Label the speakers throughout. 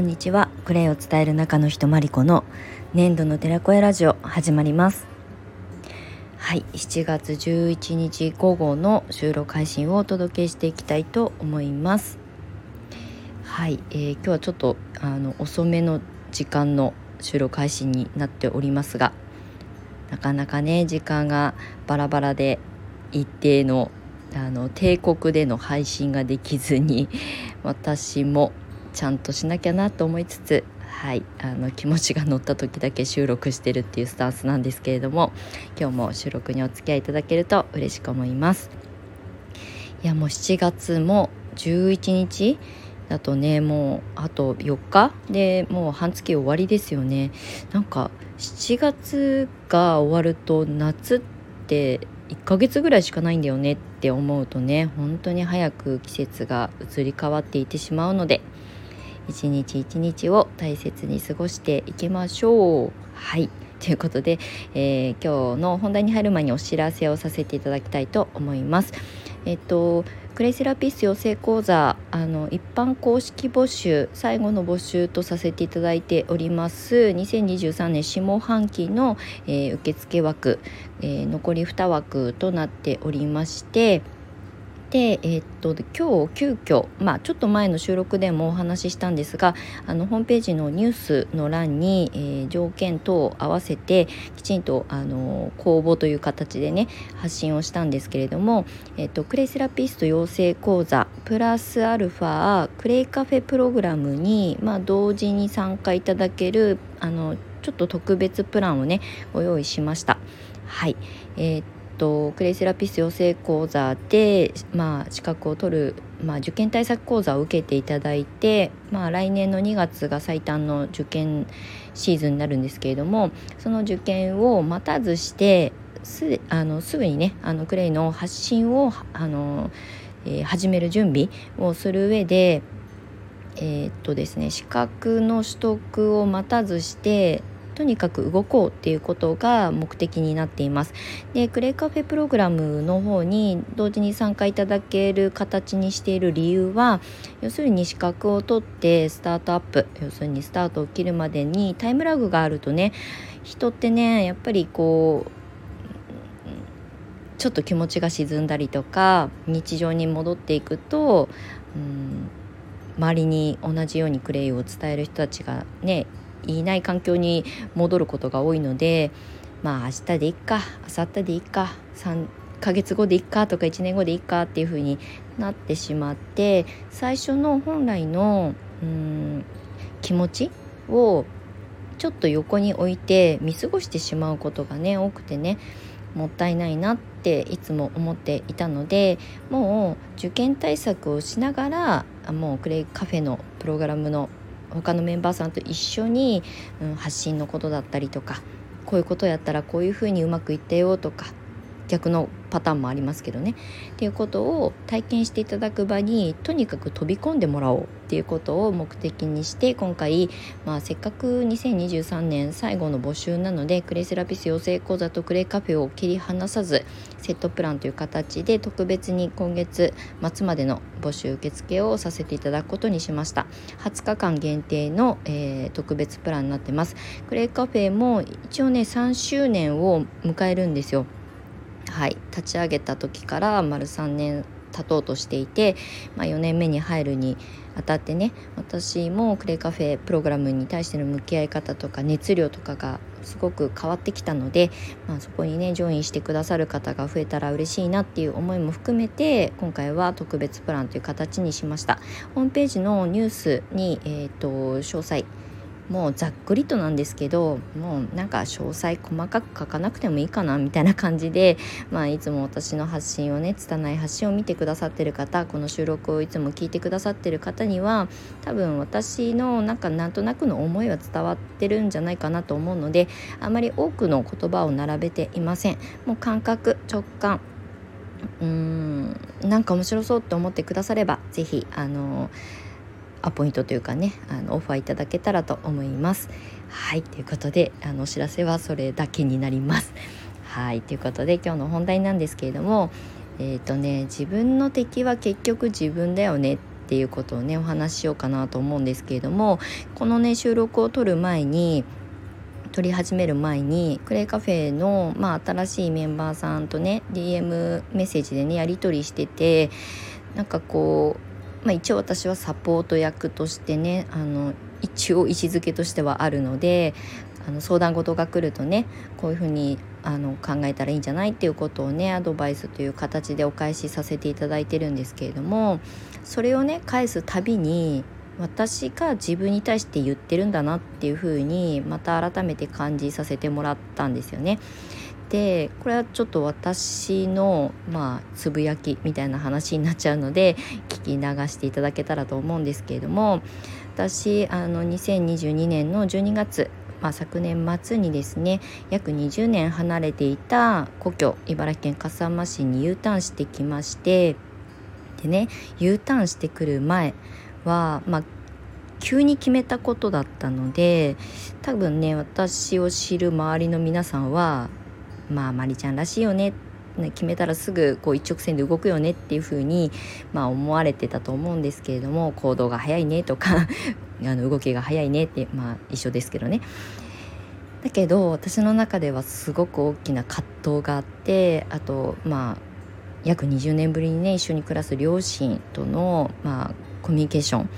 Speaker 1: こんにちは。クレイを伝える中の人マリコの年度の寺子屋ラジオ始まります。はい7月11日午後の収録配信をお届けしていきたいと思います。はい、えー、今日はちょっとあの遅めの時間の収録配信になっておりますがなかなかね時間がバラバラで一定のあの帝国での配信ができずに 私もちゃんとしなきゃなと思いつつはいあの気持ちが乗った時だけ収録してるっていうスタンスなんですけれども今日も収録にお付き合いいただけると嬉しく思います。いやもう7月も11日だとねもうあと4日でもう半月終わりですよね。なんか7月が終わると夏って1ヶ月ぐらいしかないんだよねって思うとね本当に早く季節が移り変わっていってしまうので一日一日を大切に過ごしていきましょう。はいということで、えー、今日の本題に入る前にお知らせをさせていただきたいと思います。えっとクレイセラピス養成講座あの一般公式募集最後の募集とさせていただいております2023年下半期の、えー、受付枠、えー、残り2枠となっておりましてで、えー、っと今日急遽まあちょっと前の収録でもお話ししたんですがあのホームページのニュースの欄に、えー、条件等を合わせてきちんとあの公募という形でね発信をしたんですけれども、えー、っとクレイセラピスト養成講座プラスアルファクレイカフェプログラムに、まあ、同時に参加いただけるあのちょっと特別プランをねご用意しました。はい、えーとクレイセラピス養成講座で、まあ、資格を取る、まあ、受験対策講座を受けていただいて、まあ、来年の2月が最短の受験シーズンになるんですけれどもその受験を待たずしてすあのすぐにねあのクレイの発信をあの、えー、始める準備をする上でえー、っとですね資格の取得を待たずしてとにかく動こうっていうことが目的になっています。でクレイカフェプログラムの方に同時に参加いただける形にしている理由は要するに資格を取ってスタートアップ要するにスタートを切るまでにタイムラグがあるとね人ってねやっぱりこうちょっと気持ちが沈んだりとか日常に戻っていくと、うん、周りに同じようにクレイを伝える人たちがねいない環境に戻ることが多いのでまあ明日でいっか明後日でいっか3ヶ月後でいっかとか1年後でいっかっていう風になってしまって最初の本来のうん気持ちをちょっと横に置いて見過ごしてしまうことがね多くてねもったいないなっていつも思っていたのでもう受験対策をしながらもうクレイカフェのプログラムの他のメンバーさんと一緒に、うん、発信のことだったりとかこういうことやったらこういうふうにうまくいったよとか逆のパターンもありますけどね。っていうことを体験していただく場にとにかく飛び込んでもらおうっていうことを目的にして今回、まあ、せっかく2023年最後の募集なのでクレイセラピス養成講座とクレイカフェを切り離さずセットプランという形で特別に今月末までの募集受付をさせていただくことにしました。20日間限定の、えー、特別プランになってます。クレイカフェも一応ね3周年を迎えるんですよ。はい立ち上げた時から丸3年経とうとしていて、まあ、4年目に入るにあたってね私もクレイカフェプログラムに対しての向き合い方とか熱量とかがすごく変わってきたので、まあ、そこにねジョインしてくださる方が増えたら嬉しいなっていう思いも含めて今回は特別プランという形にしました。ホームページのニュースに、えーと詳細もうざっくりとなんですけどもうなんか詳細細かく書かなくてもいいかなみたいな感じで、まあ、いつも私の発信をね拙い発信を見てくださってる方この収録をいつも聞いてくださってる方には多分私のなんかなんとなくの思いは伝わってるんじゃないかなと思うのであまり多くの言葉を並べていません。もう感覚直感うーんなんか面白そうって思ってくだされば是非あのーアポイントというかねあのオファーいただけたらと思います。はいということであのお知らせはそれだけになります。はいということで今日の本題なんですけれどもえっ、ー、とね自分の敵は結局自分だよねっていうことをねお話ししようかなと思うんですけれどもこのね収録を撮る前に撮り始める前にクレイカフェの、まあ、新しいメンバーさんとね DM メッセージでねやり取りしててなんかこう、まあ、一応私はサポート役としてねあの一応位置づけとしてはあるのであの相談事が来るとねこういうふうにあの考えたらいいんじゃないっていうことをねアドバイスという形でお返しさせていただいてるんですけれどもそれをね返すたびに私が自分に対して言ってるんだなっていうふうにまた改めて感じさせてもらったんですよね。でこれはちょっと私のまあつぶやきみたいな話になっちゃうので聞き流していただけたらと思うんですけれども私あの2022年の12月まあ、昨年末にですね約20年離れていた故郷茨城県笠間市に U ターンしてきましてでね U ターンしてくる前は、まあ、急に決めたことだったので多分ね私を知る周りの皆さんはまあまりちゃんらしいよね。決めたらすぐこう一直線で動くよねっていう風にまあ思われてたと思うんですけれども行動が早いねとか あの動きが早いねってまあ一緒ですけどね。だけど私の中ではすごく大きな葛藤があってあとまあ約20年ぶりにね一緒に暮らす両親との、まあ、コミュニケーション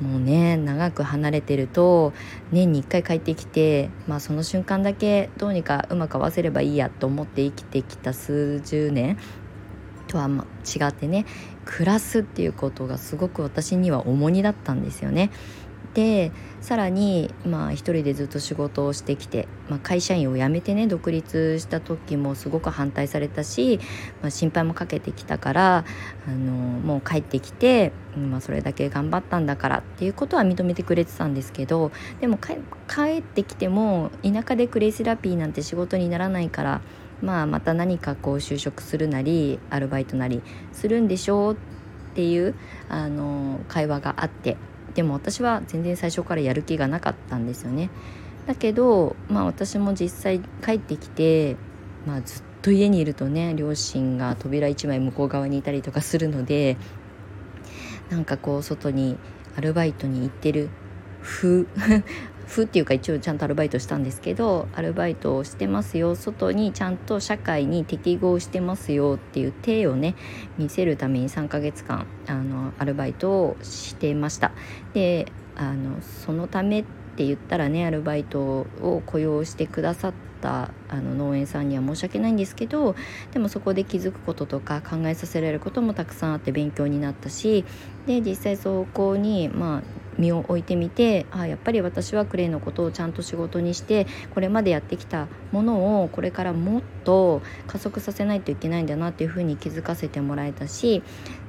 Speaker 1: もうね長く離れてると年に1回帰ってきて、まあ、その瞬間だけどうにかうまく合わせればいいやと思って生きてきた数十年とは違ってね暮らすっていうことがすごく私には重荷だったんですよね。でさらにまあ一人でずっと仕事をしてきて、まあ、会社員を辞めてね独立した時もすごく反対されたし、まあ、心配もかけてきたからあのもう帰ってきて、まあ、それだけ頑張ったんだからっていうことは認めてくれてたんですけどでも帰ってきても田舎でクレイセラピーなんて仕事にならないからまあまた何かこう就職するなりアルバイトなりするんでしょうっていうあの会話があって。でも私は全然最初からやる気がなかったんですよね。だけどまあ私も実際帰ってきて、まあ、ずっと家にいるとね両親が扉一枚向こう側にいたりとかするのでなんかこう外にアルバイトに行ってる風風っていうか一応ちゃんとアルバイトしたんですけどアルバイトをしてますよ外にちゃんと社会に適合してますよっていう体をね見せるために3ヶ月間あのアルバイトをしてました。であのそのためって言ったらねアルバイトを雇用してくださったあの農園さんには申し訳ないんですけどでもそこで気づくこととか考えさせられることもたくさんあって勉強になったしで実際そこにまあ身を置いてみてあやっぱり私はクレイのことをちゃんと仕事にしてこれまでやってきたものをこれからもっと加速させないといけないんだなっていうふうに気づかせてもらえたし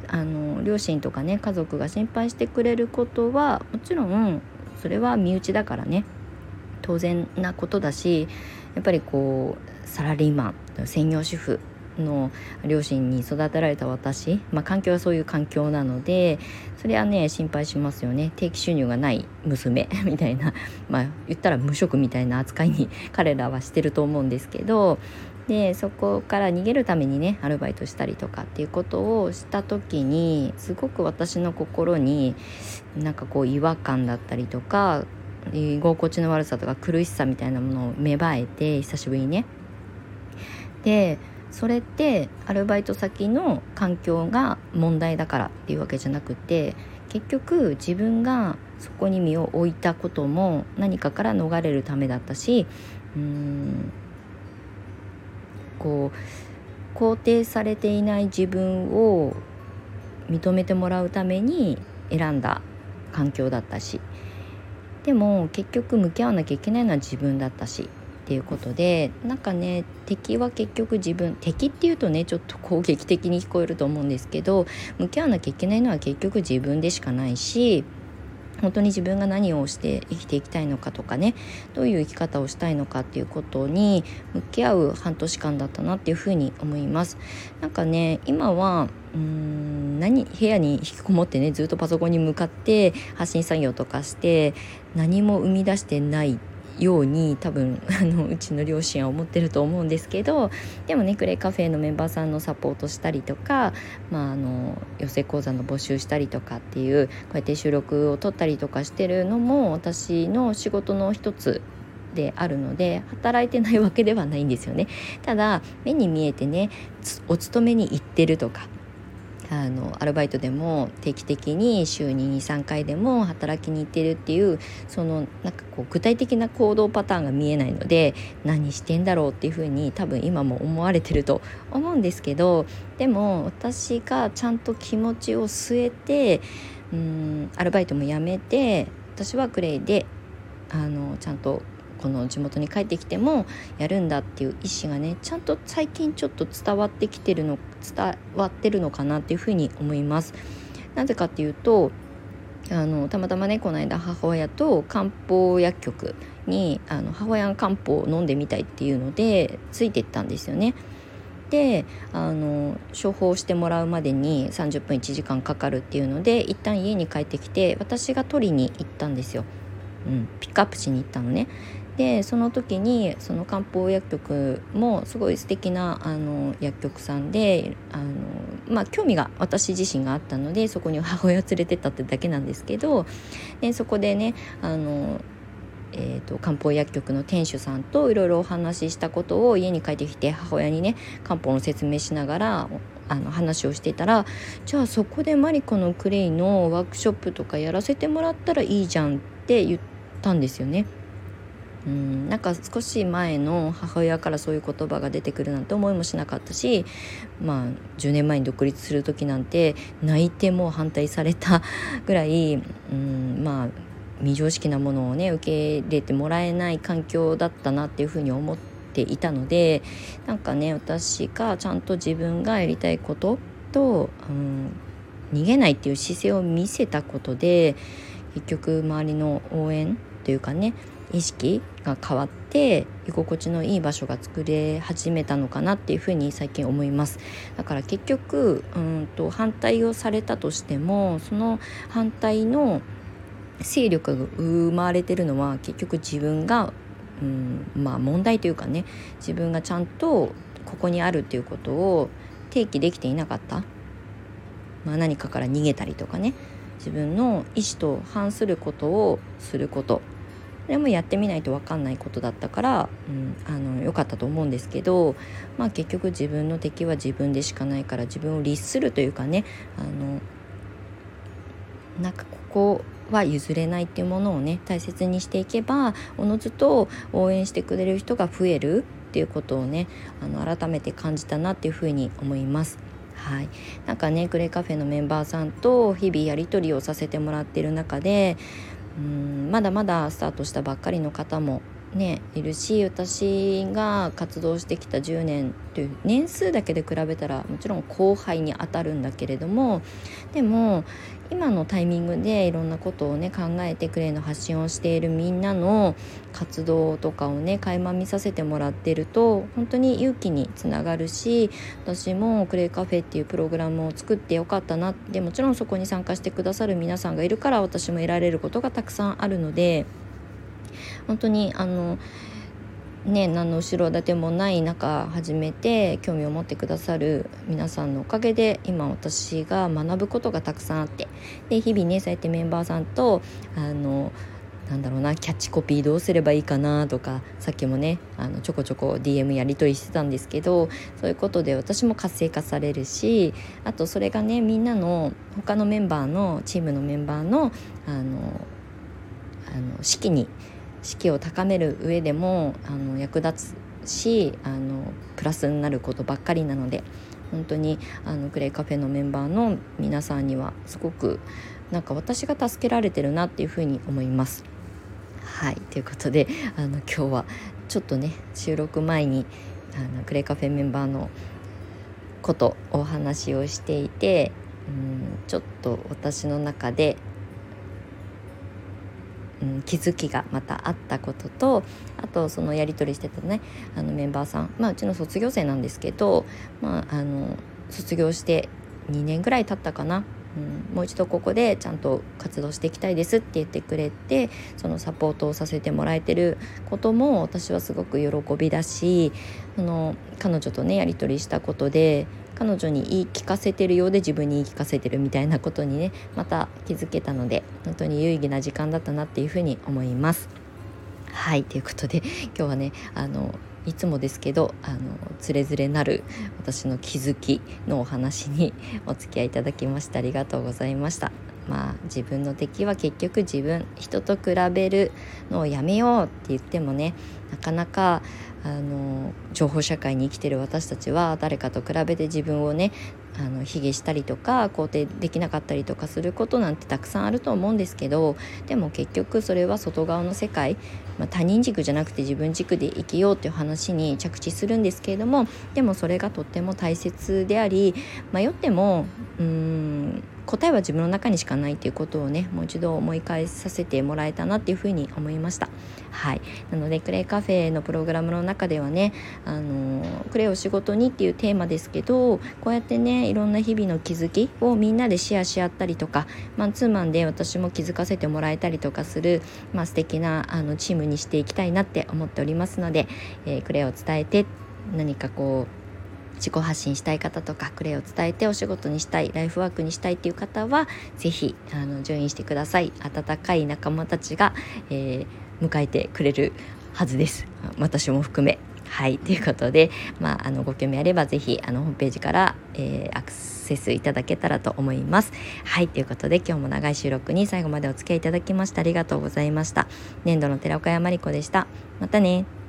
Speaker 1: あの両親とかね家族が心配してくれることはもちろんそれは身内だからね当然なことだしやっぱりこうサラリーマン専業主婦の両親に育てられた私、まあ、環境はそういう環境なのでそれはね心配しますよね。定期収入がない娘 みたいなまあ言ったら無職みたいな扱いに 彼らはしてると思うんですけどでそこから逃げるためにねアルバイトしたりとかっていうことをした時にすごく私の心になんかこう違和感だったりとか居心地の悪さとか苦しさみたいなものを芽生えて久しぶりにね。でそれってアルバイト先の環境が問題だからっていうわけじゃなくて結局自分がそこに身を置いたことも何かから逃れるためだったしうーんこう肯定されていない自分を認めてもらうために選んだ環境だったし。でも結局向き合わなきゃいけないのは自分だったし。っていうことでなんかね敵は結局自分敵っていうとねちょっと攻撃的に聞こえると思うんですけど向き合わなきゃいけないのは結局自分でしかないし本当に自分が何をして生きていきたいのかとかねどういう生き方をしたいのかっていうことに向き合う半年間だったなっていうふうに思います。なんかね今はうーん何部屋に引きこもってねずっとパソコンに向かって発信作業とかして何も生み出してないように多分あのうちの両親は思ってると思うんですけどでもねクレイカフェのメンバーさんのサポートしたりとか、まあ、あの養成講座の募集したりとかっていうこうやって収録を撮ったりとかしてるのも私の仕事の一つであるので働いてないわけではないんですよね。ただ目に見えてねお勤めに行ってるとかあのアルバイトでも定期的に週に23回でも働きに行ってるっていうそのなんかこう具体的な行動パターンが見えないので何してんだろうっていうふうに多分今も思われてると思うんですけどでも私がちゃんと気持ちを据えてうんアルバイトも辞めて私はクレイであのちゃんとこの地元に帰ってきてもやるんだっていう意思がねちゃんと最近ちょっと伝わってきてるの伝わってるのかなっていうふうに思います。なぜかっていうとあのたまたまねこの間母親と漢方薬局にあの母親が漢方を飲んでみたいっていうのでついてったんですよね。であの処方してもらうまでに30分1時間かかるっていうので一旦家に帰ってきて私が取りに行ったんですよ。うん、ピックアップしに行ったのねでその時にその漢方薬局もすごい素敵なあな薬局さんであのまあ興味が私自身があったのでそこに母親を連れてったってだけなんですけどでそこでねあのえーと、漢方薬局の店主さんといろいろお話ししたことを家に帰ってきて母親にね漢方の説明しながらあの話をしていたらじゃあそこでマリコのクレイのワークショップとかやらせてもらったらいいじゃんって言ったんですよね。うんなんか少し前の母親からそういう言葉が出てくるなんて思いもしなかったしまあ10年前に独立する時なんて泣いても反対されたぐらいうんまあ未常識なものをね受け入れてもらえない環境だったなっていうふうに思っていたのでなんかね私がちゃんと自分がやりたいことと、うん、逃げないっていう姿勢を見せたことで結局周りの応援というかね意識が変わって居心地のいい場所が作れ始めたのかなっていうふうに最近思います。だから結局うんと反対をされたとしてもその反対の勢力が生まれてるのは結局自分が、うん、まあ問題というかね自分がちゃんとここにあるっていうことを提起できていなかった、まあ、何かから逃げたりとかね自分の意思と反することをすること。でもやってみないと分かんないことだったから、うん、あの良かったと思うんですけど、まあ、結局自分の敵は自分でしかないから自分を律するというかねあのなんかここは譲れないっていうものをね大切にしていけばおのずと応援してくれる人が増えるっていうことをねあの改めて感じたなっていうふうに思います。はい、なんかねクレカフェのメンバーさんと日々やり取りをさせてもらってる中でうんまだまだスタートしたばっかりの方もねいるし私が活動してきた10年という年数だけで比べたらもちろん後輩にあたるんだけれどもでも今のタイミングでいろんなことをね考えてクレイの発信をしているみんなの活動とかをね垣間見させてもらってると本当に勇気につながるし私もクレイカフェっていうプログラムを作ってよかったなでもちろんそこに参加してくださる皆さんがいるから私も得られることがたくさんあるので本当にあのね、何の後ろ盾もない中始めて興味を持ってくださる皆さんのおかげで今私が学ぶことがたくさんあってで日々ねそうやってメンバーさんとあのなんだろうなキャッチコピーどうすればいいかなとかさっきもねあのちょこちょこ DM やり取りしてたんですけどそういうことで私も活性化されるしあとそれがねみんなの他のメンバーのチームのメンバーのあのあの士気に士気を高める上でもあの役立つしあのプラスになることばっかりなので本当にあのクレイカフェのメンバーの皆さんにはすごくなんか私が助けられてるなっていうふうに思います。はいということであの今日はちょっとね収録前にあのクレイカフェメンバーのことお話をしていてうんちょっと私の中でうん、気づきがまたあったこととあとそのやり取りしてたねあのメンバーさん、まあ、うちの卒業生なんですけど、まあ、あの卒業して2年ぐらい経ったかな。うん、もう一度ここでちゃんと活動していきたいですって言ってくれてそのサポートをさせてもらえてることも私はすごく喜びだしその彼女とねやり取りしたことで彼女に言い聞かせてるようで自分に言い聞かせてるみたいなことにねまた気づけたので本当に有意義な時間だったなっていうふうに思います。はいということで今日はねあのいつもですけどあのつれづれなる私の気づきのお話にお付き合いいただきましてありがとうございました。まあ自分の敵は結局自分人と比べるのをやめようって言ってもねなかなかあの情報社会に生きてる私たちは誰かと比べて自分をねあの卑下したりとか肯定できなかったりとかすることなんてたくさんあると思うんですけどでも結局それは外側の世界、まあ、他人軸じゃなくて自分軸で生きようっていう話に着地するんですけれどもでもそれがとっても大切であり迷ってもうん答えは自分の中にしかないっていうことをねもう一度思い返させてもらえたなっていうふうに思いました。はい。なのでクレイカフェのプログラムの中ではねあのクレイを仕事にっていうテーマですけどこうやってねいろんな日々の気づきをみんなでシェアし合ったりとかマンツーマンで私も気づかせてもらえたりとかする、まあ、素敵なあのチームにしていきたいなって思っておりますので、えー、クレイを伝えて何かこう自己発信したい方とかクレイを伝えてお仕事にしたいライフワークにしたいっていう方は是非あのジョインしてください。温かい仲間たちが、えー、迎えてくれるはずです。私も含め。はい。ということで、まあ、あのご興味あれば是非あのホームページから、えー、アクセスいただけたらと思います。はい。ということで今日も長い収録に最後までお付き合いいただきましてありがとうございました。年度の寺岡山理子でした。またね。